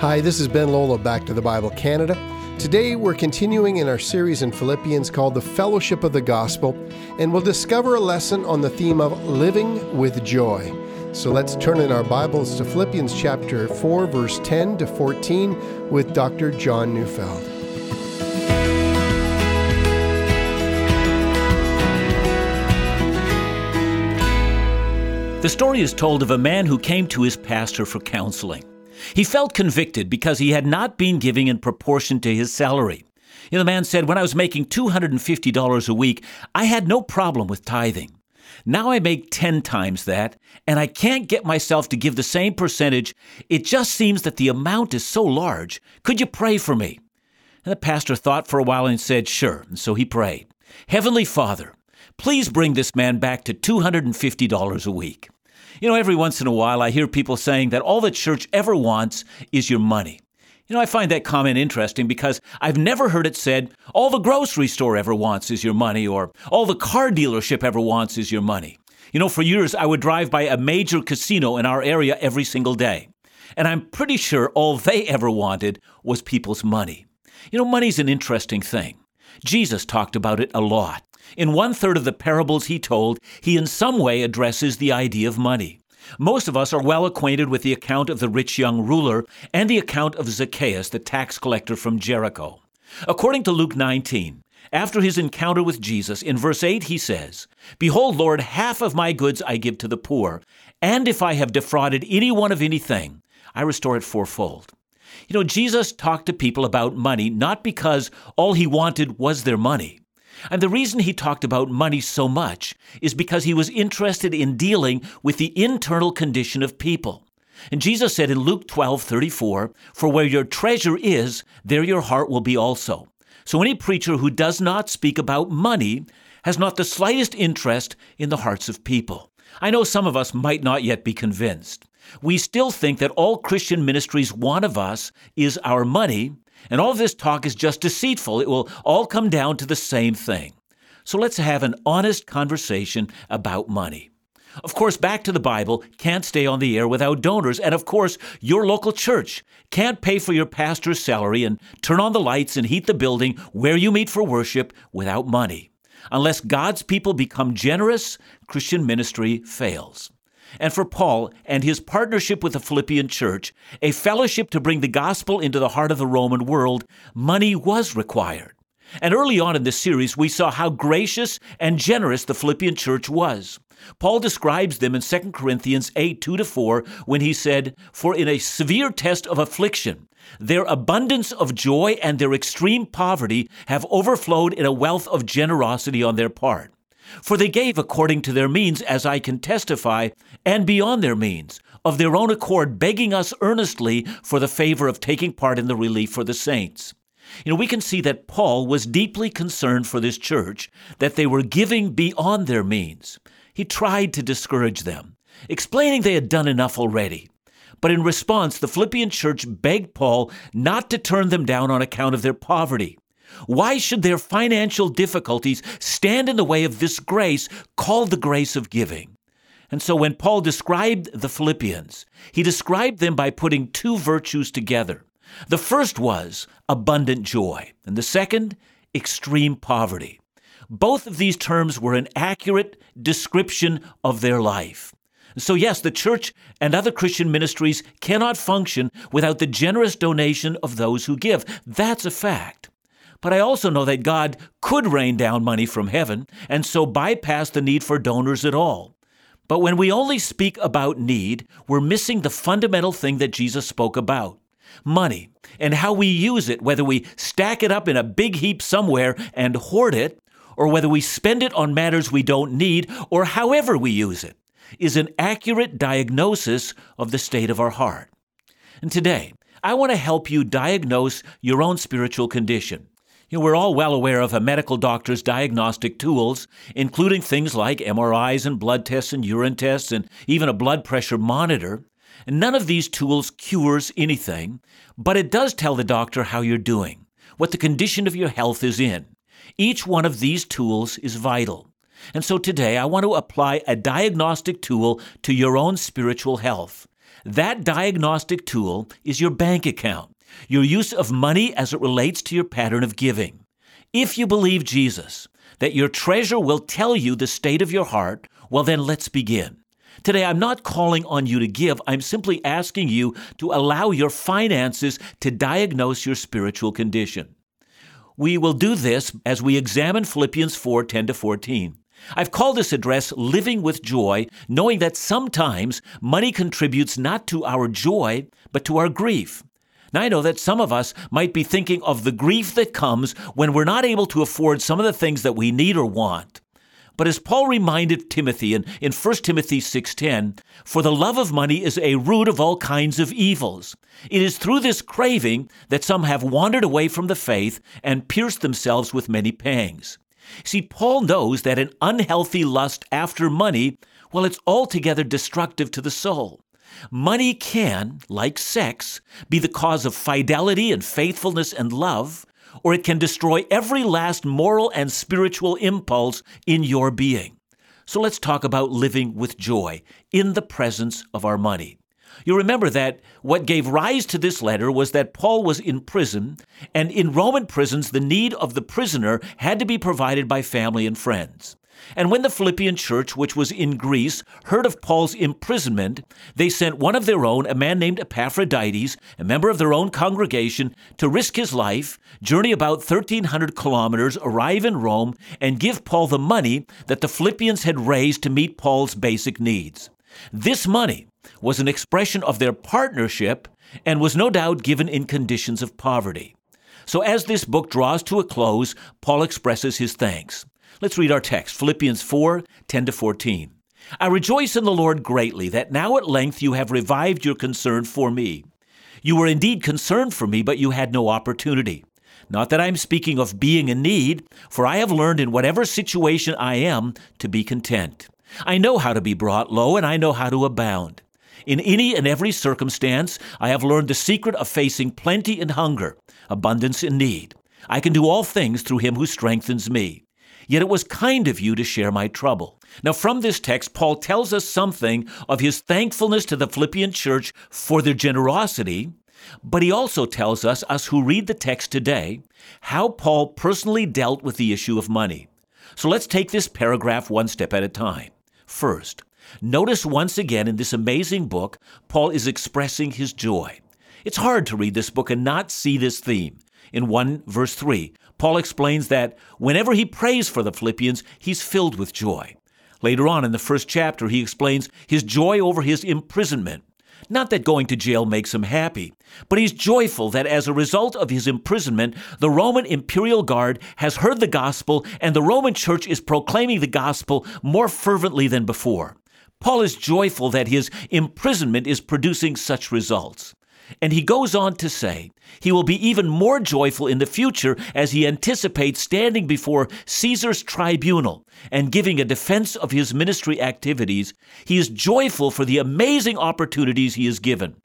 Hi, this is Ben Lola, Back to the Bible Canada. Today we're continuing in our series in Philippians called The Fellowship of the Gospel, and we'll discover a lesson on the theme of living with joy. So let's turn in our Bibles to Philippians chapter 4, verse 10 to 14 with Dr. John Neufeld. The story is told of a man who came to his pastor for counseling. He felt convicted because he had not been giving in proportion to his salary. You know, the man said, When I was making $250 a week, I had no problem with tithing. Now I make 10 times that, and I can't get myself to give the same percentage. It just seems that the amount is so large. Could you pray for me? And the pastor thought for a while and said, Sure. And so he prayed. Heavenly Father, please bring this man back to $250 a week. You know, every once in a while I hear people saying that all the church ever wants is your money. You know, I find that comment interesting because I've never heard it said, all the grocery store ever wants is your money, or all the car dealership ever wants is your money. You know, for years I would drive by a major casino in our area every single day. And I'm pretty sure all they ever wanted was people's money. You know, money's an interesting thing. Jesus talked about it a lot. In one third of the parables he told, he in some way addresses the idea of money. Most of us are well acquainted with the account of the rich young ruler and the account of Zacchaeus, the tax collector from Jericho. According to Luke 19, after his encounter with Jesus, in verse 8 he says, Behold, Lord, half of my goods I give to the poor, and if I have defrauded anyone of anything, I restore it fourfold. You know, Jesus talked to people about money not because all he wanted was their money. And the reason he talked about money so much is because he was interested in dealing with the internal condition of people. And Jesus said in Luke 12 34, For where your treasure is, there your heart will be also. So any preacher who does not speak about money has not the slightest interest in the hearts of people. I know some of us might not yet be convinced. We still think that all Christian ministries want of us is our money, and all of this talk is just deceitful. It will all come down to the same thing. So let's have an honest conversation about money. Of course, back to the Bible can't stay on the air without donors. And of course, your local church can't pay for your pastor's salary and turn on the lights and heat the building where you meet for worship without money. Unless God's people become generous, Christian ministry fails. And for Paul and his partnership with the Philippian church, a fellowship to bring the gospel into the heart of the Roman world, money was required. And early on in this series, we saw how gracious and generous the Philippian church was. Paul describes them in 2 Corinthians 8 2 to 4 when he said, For in a severe test of affliction, their abundance of joy and their extreme poverty have overflowed in a wealth of generosity on their part. For they gave according to their means, as I can testify, and beyond their means, of their own accord, begging us earnestly for the favor of taking part in the relief for the saints. You know, we can see that Paul was deeply concerned for this church, that they were giving beyond their means. He tried to discourage them, explaining they had done enough already. But in response, the Philippian church begged Paul not to turn them down on account of their poverty. Why should their financial difficulties stand in the way of this grace called the grace of giving? And so when Paul described the Philippians, he described them by putting two virtues together. The first was abundant joy, and the second, extreme poverty. Both of these terms were an accurate description of their life. So, yes, the church and other Christian ministries cannot function without the generous donation of those who give. That's a fact. But I also know that God could rain down money from heaven and so bypass the need for donors at all. But when we only speak about need, we're missing the fundamental thing that Jesus spoke about money and how we use it, whether we stack it up in a big heap somewhere and hoard it, or whether we spend it on matters we don't need, or however we use it, is an accurate diagnosis of the state of our heart. And today, I want to help you diagnose your own spiritual condition. You know, we're all well aware of a medical doctor's diagnostic tools, including things like MRIs and blood tests and urine tests and even a blood pressure monitor. And none of these tools cures anything, but it does tell the doctor how you're doing, what the condition of your health is in. Each one of these tools is vital. And so today I want to apply a diagnostic tool to your own spiritual health. That diagnostic tool is your bank account, your use of money as it relates to your pattern of giving. If you believe Jesus, that your treasure will tell you the state of your heart, well, then let's begin. Today, I'm not calling on you to give. I'm simply asking you to allow your finances to diagnose your spiritual condition. We will do this as we examine Philippians 4 10 to 14. I've called this address Living with Joy, knowing that sometimes money contributes not to our joy, but to our grief. Now, I know that some of us might be thinking of the grief that comes when we're not able to afford some of the things that we need or want. But as Paul reminded Timothy in, in 1 Timothy 6:10, for the love of money is a root of all kinds of evils. It is through this craving that some have wandered away from the faith and pierced themselves with many pangs. See, Paul knows that an unhealthy lust after money, well, it's altogether destructive to the soul. Money can, like sex, be the cause of fidelity and faithfulness and love, or it can destroy every last moral and spiritual impulse in your being. So let's talk about living with joy in the presence of our money. You remember that what gave rise to this letter was that Paul was in prison, and in Roman prisons, the need of the prisoner had to be provided by family and friends. And when the Philippian church, which was in Greece, heard of Paul's imprisonment, they sent one of their own, a man named Epaphroditus, a member of their own congregation, to risk his life, journey about 1,300 kilometers, arrive in Rome, and give Paul the money that the Philippians had raised to meet Paul's basic needs. This money was an expression of their partnership and was no doubt given in conditions of poverty. So, as this book draws to a close, Paul expresses his thanks. Let's read our text Philippians 4 10 to 14. I rejoice in the Lord greatly that now at length you have revived your concern for me. You were indeed concerned for me, but you had no opportunity. Not that I am speaking of being in need, for I have learned in whatever situation I am to be content. I know how to be brought low, and I know how to abound. In any and every circumstance, I have learned the secret of facing plenty and hunger, abundance and need. I can do all things through him who strengthens me. Yet it was kind of you to share my trouble. Now, from this text, Paul tells us something of his thankfulness to the Philippian church for their generosity, but he also tells us, us who read the text today, how Paul personally dealt with the issue of money. So let's take this paragraph one step at a time. First, notice once again in this amazing book, Paul is expressing his joy. It's hard to read this book and not see this theme. In 1 verse 3, Paul explains that whenever he prays for the Philippians, he's filled with joy. Later on in the first chapter, he explains his joy over his imprisonment. Not that going to jail makes him happy, but he's joyful that as a result of his imprisonment, the Roman imperial guard has heard the gospel and the Roman church is proclaiming the gospel more fervently than before. Paul is joyful that his imprisonment is producing such results. And he goes on to say, he will be even more joyful in the future as he anticipates standing before Caesar's tribunal and giving a defense of his ministry activities. He is joyful for the amazing opportunities he is given.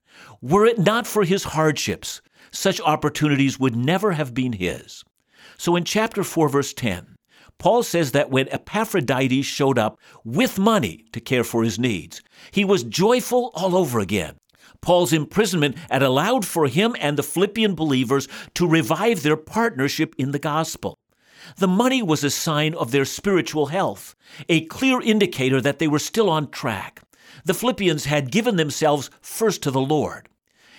Were it not for his hardships, such opportunities would never have been his. So in chapter 4, verse 10, Paul says that when Epaphroditus showed up with money to care for his needs, he was joyful all over again. Paul's imprisonment had allowed for him and the Philippian believers to revive their partnership in the gospel. The money was a sign of their spiritual health, a clear indicator that they were still on track. The Philippians had given themselves first to the Lord.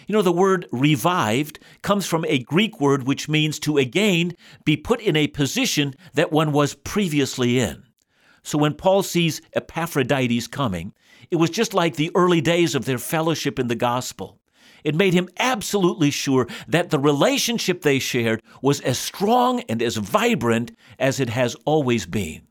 You know, the word revived comes from a Greek word which means to again be put in a position that one was previously in. So when Paul sees Epaphroditus coming, it was just like the early days of their fellowship in the gospel. It made him absolutely sure that the relationship they shared was as strong and as vibrant as it has always been.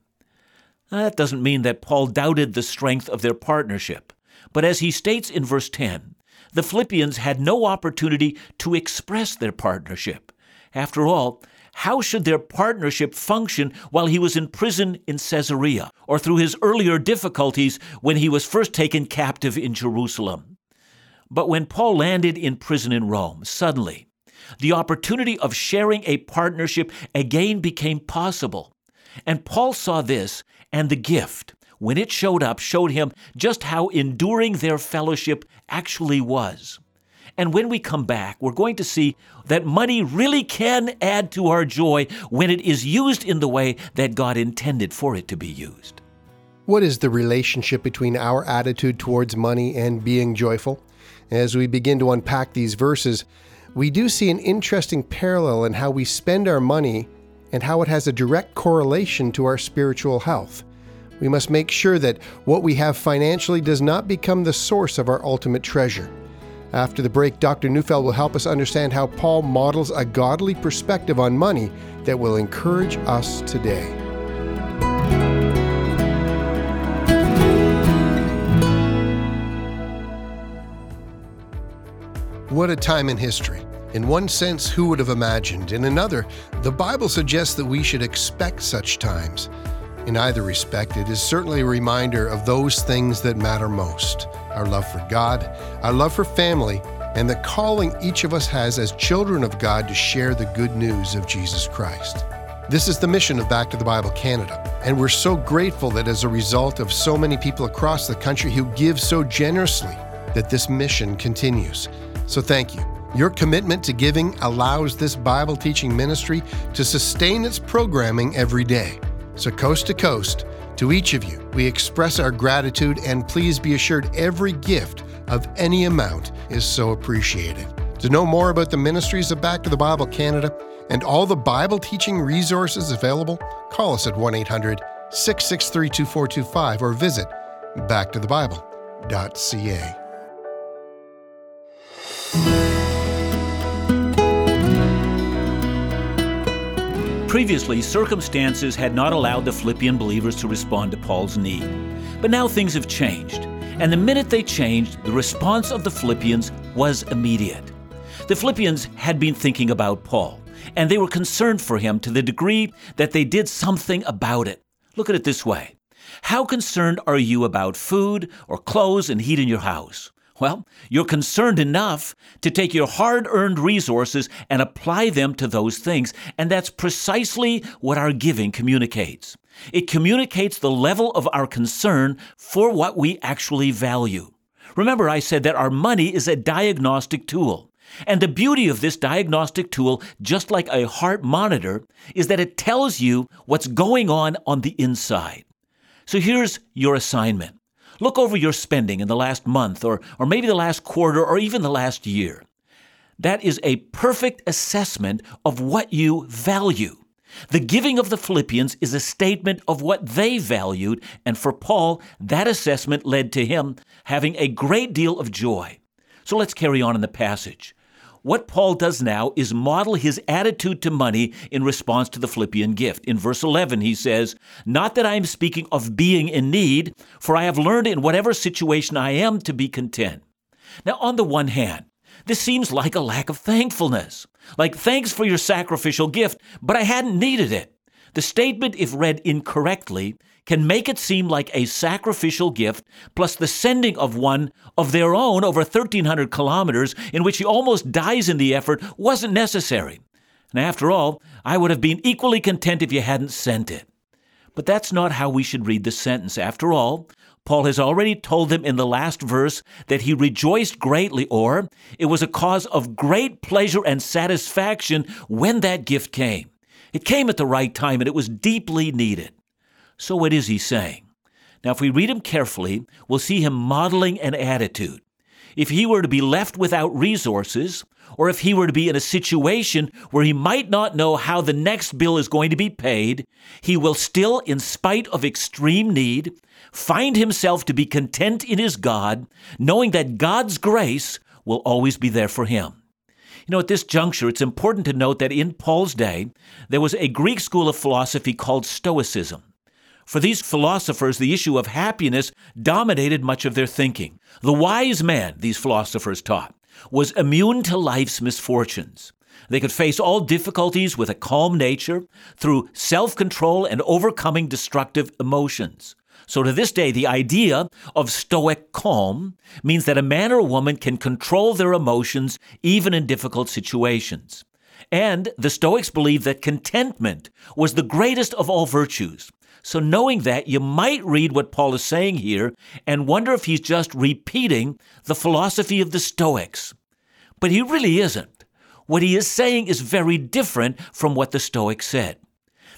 Now, that doesn't mean that Paul doubted the strength of their partnership, but as he states in verse 10, the Philippians had no opportunity to express their partnership. After all, how should their partnership function while he was in prison in Caesarea, or through his earlier difficulties when he was first taken captive in Jerusalem? But when Paul landed in prison in Rome, suddenly, the opportunity of sharing a partnership again became possible. And Paul saw this and the gift, when it showed up, showed him just how enduring their fellowship actually was. And when we come back, we're going to see that money really can add to our joy when it is used in the way that God intended for it to be used. What is the relationship between our attitude towards money and being joyful? As we begin to unpack these verses, we do see an interesting parallel in how we spend our money and how it has a direct correlation to our spiritual health. We must make sure that what we have financially does not become the source of our ultimate treasure. After the break, Dr. Neufeld will help us understand how Paul models a godly perspective on money that will encourage us today. What a time in history. In one sense, who would have imagined? In another, the Bible suggests that we should expect such times. In either respect, it is certainly a reminder of those things that matter most our love for God, our love for family, and the calling each of us has as children of God to share the good news of Jesus Christ. This is the mission of Back to the Bible Canada, and we're so grateful that as a result of so many people across the country who give so generously, that this mission continues. So thank you. Your commitment to giving allows this Bible teaching ministry to sustain its programming every day. So, coast to coast, to each of you, we express our gratitude and please be assured every gift of any amount is so appreciated. To know more about the ministries of Back to the Bible Canada and all the Bible teaching resources available, call us at 1 800 663 2425 or visit backtothebible.ca. Previously, circumstances had not allowed the Philippian believers to respond to Paul's need. But now things have changed. And the minute they changed, the response of the Philippians was immediate. The Philippians had been thinking about Paul, and they were concerned for him to the degree that they did something about it. Look at it this way How concerned are you about food or clothes and heat in your house? Well, you're concerned enough to take your hard earned resources and apply them to those things. And that's precisely what our giving communicates. It communicates the level of our concern for what we actually value. Remember, I said that our money is a diagnostic tool. And the beauty of this diagnostic tool, just like a heart monitor, is that it tells you what's going on on the inside. So here's your assignment Look over your spending in the last month, or, or maybe the last quarter, or even the last year. That is a perfect assessment of what you value. The giving of the Philippians is a statement of what they valued, and for Paul, that assessment led to him having a great deal of joy. So let's carry on in the passage. What Paul does now is model his attitude to money in response to the Philippian gift. In verse 11, he says, Not that I am speaking of being in need, for I have learned in whatever situation I am to be content. Now, on the one hand, this seems like a lack of thankfulness. Like, thanks for your sacrificial gift, but I hadn't needed it. The statement, if read incorrectly, can make it seem like a sacrificial gift plus the sending of one of their own over 1,300 kilometers in which he almost dies in the effort wasn't necessary. And after all, I would have been equally content if you hadn't sent it. But that's not how we should read the sentence. After all, Paul has already told them in the last verse that he rejoiced greatly, or it was a cause of great pleasure and satisfaction when that gift came. It came at the right time and it was deeply needed. So, what is he saying? Now, if we read him carefully, we'll see him modeling an attitude. If he were to be left without resources, or if he were to be in a situation where he might not know how the next bill is going to be paid, he will still, in spite of extreme need, find himself to be content in his God, knowing that God's grace will always be there for him. You know, at this juncture, it's important to note that in Paul's day, there was a Greek school of philosophy called Stoicism. For these philosophers, the issue of happiness dominated much of their thinking. The wise man, these philosophers taught, was immune to life's misfortunes. They could face all difficulties with a calm nature through self control and overcoming destructive emotions. So, to this day, the idea of stoic calm means that a man or woman can control their emotions even in difficult situations. And the Stoics believed that contentment was the greatest of all virtues, So, knowing that, you might read what Paul is saying here and wonder if he's just repeating the philosophy of the Stoics. But he really isn't. What he is saying is very different from what the Stoics said.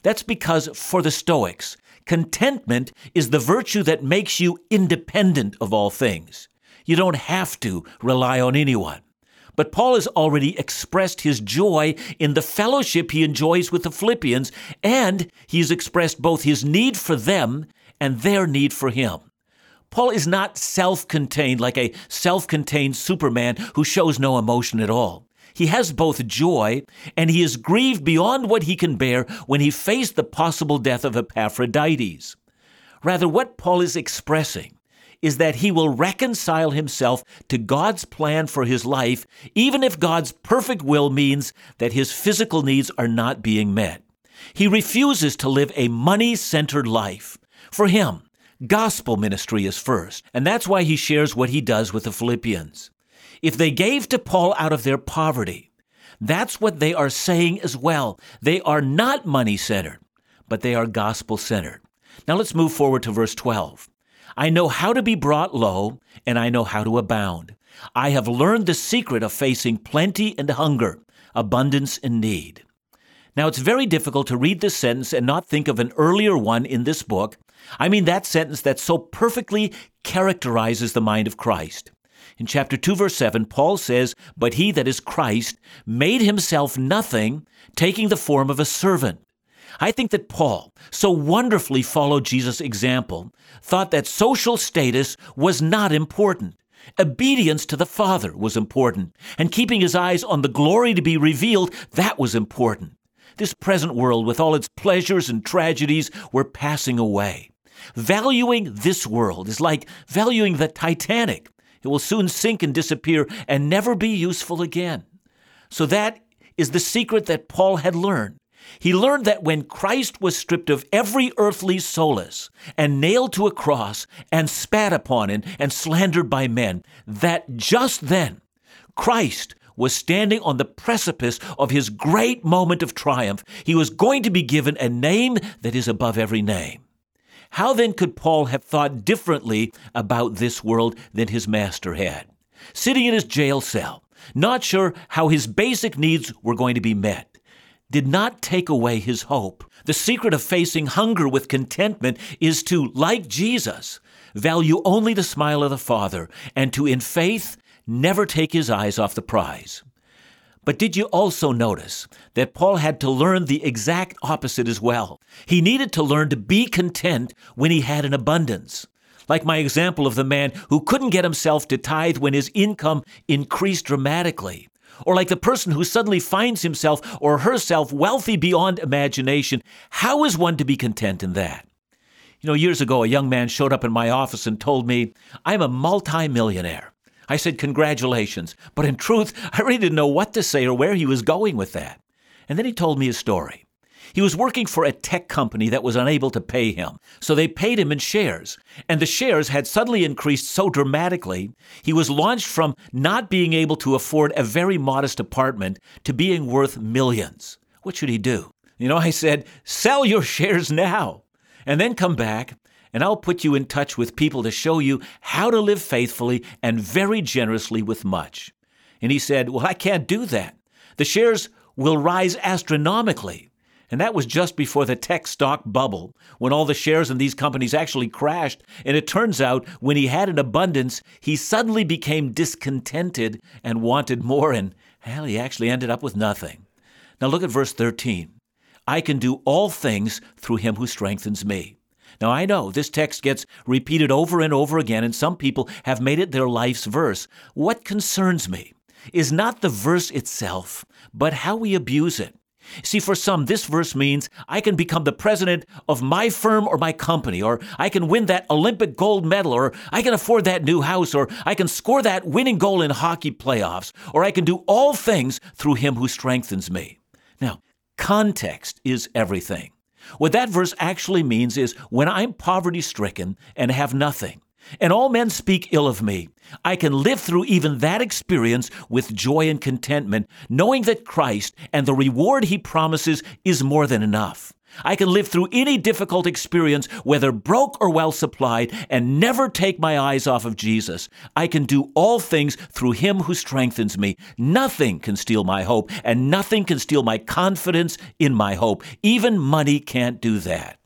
That's because for the Stoics, contentment is the virtue that makes you independent of all things. You don't have to rely on anyone. But Paul has already expressed his joy in the fellowship he enjoys with the Philippians, and he has expressed both his need for them and their need for him. Paul is not self contained like a self contained Superman who shows no emotion at all. He has both joy and he is grieved beyond what he can bear when he faced the possible death of Epaphroditus. Rather, what Paul is expressing is that he will reconcile himself to God's plan for his life, even if God's perfect will means that his physical needs are not being met. He refuses to live a money centered life. For him, gospel ministry is first, and that's why he shares what he does with the Philippians. If they gave to Paul out of their poverty, that's what they are saying as well. They are not money centered, but they are gospel centered. Now let's move forward to verse 12. I know how to be brought low, and I know how to abound. I have learned the secret of facing plenty and hunger, abundance and need. Now, it's very difficult to read this sentence and not think of an earlier one in this book. I mean, that sentence that so perfectly characterizes the mind of Christ. In chapter 2, verse 7, Paul says, But he that is Christ made himself nothing, taking the form of a servant I think that Paul so wonderfully followed Jesus' example, thought that social status was not important. Obedience to the Father was important, and keeping his eyes on the glory to be revealed, that was important. This present world, with all its pleasures and tragedies, were passing away. Valuing this world is like valuing the Titanic. It will soon sink and disappear and never be useful again. So that is the secret that Paul had learned. He learned that when Christ was stripped of every earthly solace and nailed to a cross and spat upon and, and slandered by men, that just then Christ was standing on the precipice of his great moment of triumph. He was going to be given a name that is above every name. How then could Paul have thought differently about this world than his master had? Sitting in his jail cell, not sure how his basic needs were going to be met did not take away his hope. The secret of facing hunger with contentment is to, like Jesus, value only the smile of the Father and to, in faith, never take his eyes off the prize. But did you also notice that Paul had to learn the exact opposite as well? He needed to learn to be content when he had an abundance. Like my example of the man who couldn't get himself to tithe when his income increased dramatically or like the person who suddenly finds himself or herself wealthy beyond imagination. How is one to be content in that? You know, years ago, a young man showed up in my office and told me, I'm a multimillionaire. I said, Congratulations. But in truth, I really didn't know what to say or where he was going with that. And then he told me a story. He was working for a tech company that was unable to pay him, so they paid him in shares. And the shares had suddenly increased so dramatically, he was launched from not being able to afford a very modest apartment to being worth millions. What should he do? You know, I said, sell your shares now, and then come back and I'll put you in touch with people to show you how to live faithfully and very generously with much. And he said, Well, I can't do that. The shares will rise astronomically. And that was just before the tech stock bubble, when all the shares in these companies actually crashed. And it turns out when he had an abundance, he suddenly became discontented and wanted more. And hell, he actually ended up with nothing. Now look at verse 13. I can do all things through him who strengthens me. Now, I know this text gets repeated over and over again, and some people have made it their life's verse. What concerns me is not the verse itself, but how we abuse it. See, for some, this verse means I can become the president of my firm or my company, or I can win that Olympic gold medal, or I can afford that new house, or I can score that winning goal in hockey playoffs, or I can do all things through him who strengthens me. Now, context is everything. What that verse actually means is when I'm poverty stricken and have nothing, and all men speak ill of me. I can live through even that experience with joy and contentment, knowing that Christ and the reward he promises is more than enough. I can live through any difficult experience, whether broke or well supplied, and never take my eyes off of Jesus. I can do all things through him who strengthens me. Nothing can steal my hope, and nothing can steal my confidence in my hope. Even money can't do that.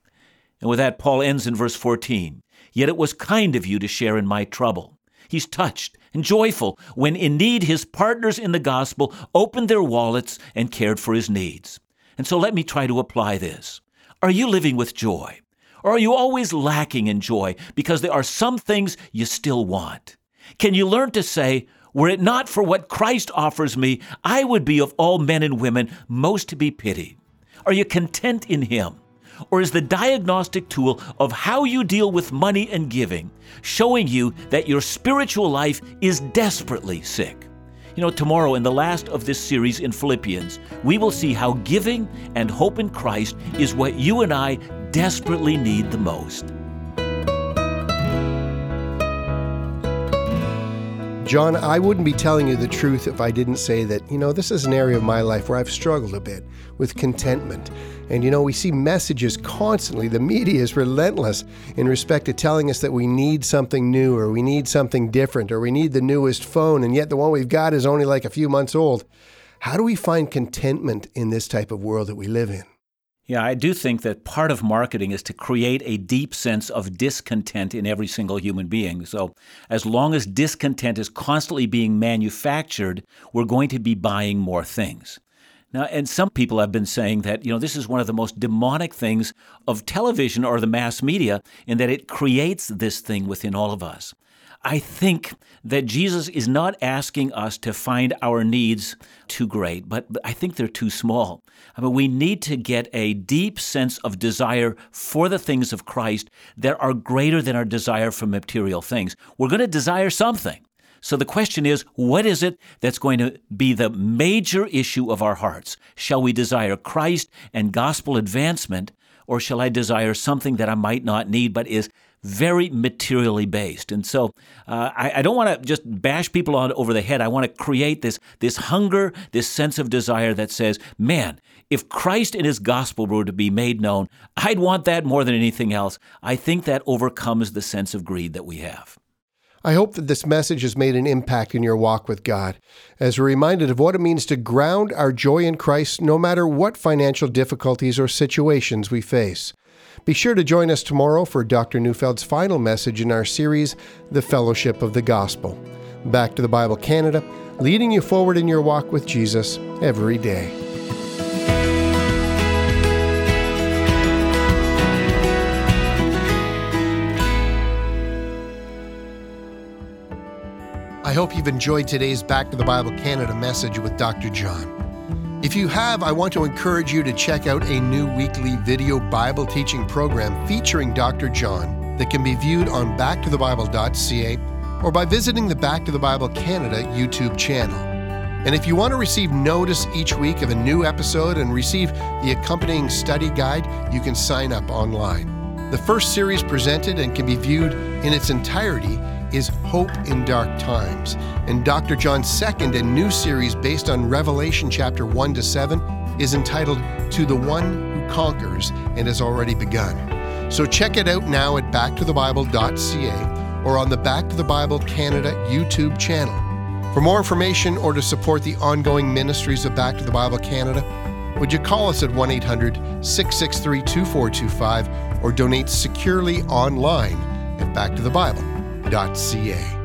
And with that, Paul ends in verse 14. Yet it was kind of you to share in my trouble. He's touched and joyful when, in need, his partners in the gospel opened their wallets and cared for his needs. And so let me try to apply this. Are you living with joy? Or are you always lacking in joy because there are some things you still want? Can you learn to say, were it not for what Christ offers me, I would be of all men and women most to be pitied? Are you content in Him? Or is the diagnostic tool of how you deal with money and giving, showing you that your spiritual life is desperately sick. You know, tomorrow in the last of this series in Philippians, we will see how giving and hope in Christ is what you and I desperately need the most. John, I wouldn't be telling you the truth if I didn't say that, you know, this is an area of my life where I've struggled a bit with contentment. And, you know, we see messages constantly. The media is relentless in respect to telling us that we need something new or we need something different or we need the newest phone, and yet the one we've got is only like a few months old. How do we find contentment in this type of world that we live in? Yeah, I do think that part of marketing is to create a deep sense of discontent in every single human being. So, as long as discontent is constantly being manufactured, we're going to be buying more things. Now, and some people have been saying that, you know, this is one of the most demonic things of television or the mass media in that it creates this thing within all of us. I think that Jesus is not asking us to find our needs too great, but I think they're too small. I mean, we need to get a deep sense of desire for the things of Christ that are greater than our desire for material things. We're going to desire something. So the question is, what is it that's going to be the major issue of our hearts? Shall we desire Christ and gospel advancement, or shall I desire something that I might not need but is very materially based. And so uh, I, I, don't want to just bash people on over the head. I want to create this, this hunger, this sense of desire that says, man, if Christ and his gospel were to be made known, I'd want that more than anything else. I think that overcomes the sense of greed that we have. I hope that this message has made an impact in your walk with God, as we're reminded of what it means to ground our joy in Christ no matter what financial difficulties or situations we face. Be sure to join us tomorrow for Dr. Neufeld's final message in our series, The Fellowship of the Gospel. Back to the Bible Canada, leading you forward in your walk with Jesus every day. I hope you've enjoyed today's Back to the Bible Canada message with Dr. John. If you have, I want to encourage you to check out a new weekly video Bible teaching program featuring Dr. John that can be viewed on backtothebible.ca or by visiting the Back to the Bible Canada YouTube channel. And if you want to receive notice each week of a new episode and receive the accompanying study guide, you can sign up online. The first series presented and can be viewed in its entirety is Hope in Dark Times. And Dr. John's second and new series based on Revelation chapter 1 to 7 is entitled To the One Who Conquers and has already begun. So check it out now at backtothebible.ca or on the Back to the Bible Canada YouTube channel. For more information or to support the ongoing ministries of Back to the Bible Canada, would you call us at 1 800 663 2425 or donate securely online at Back to the Bible? Ca.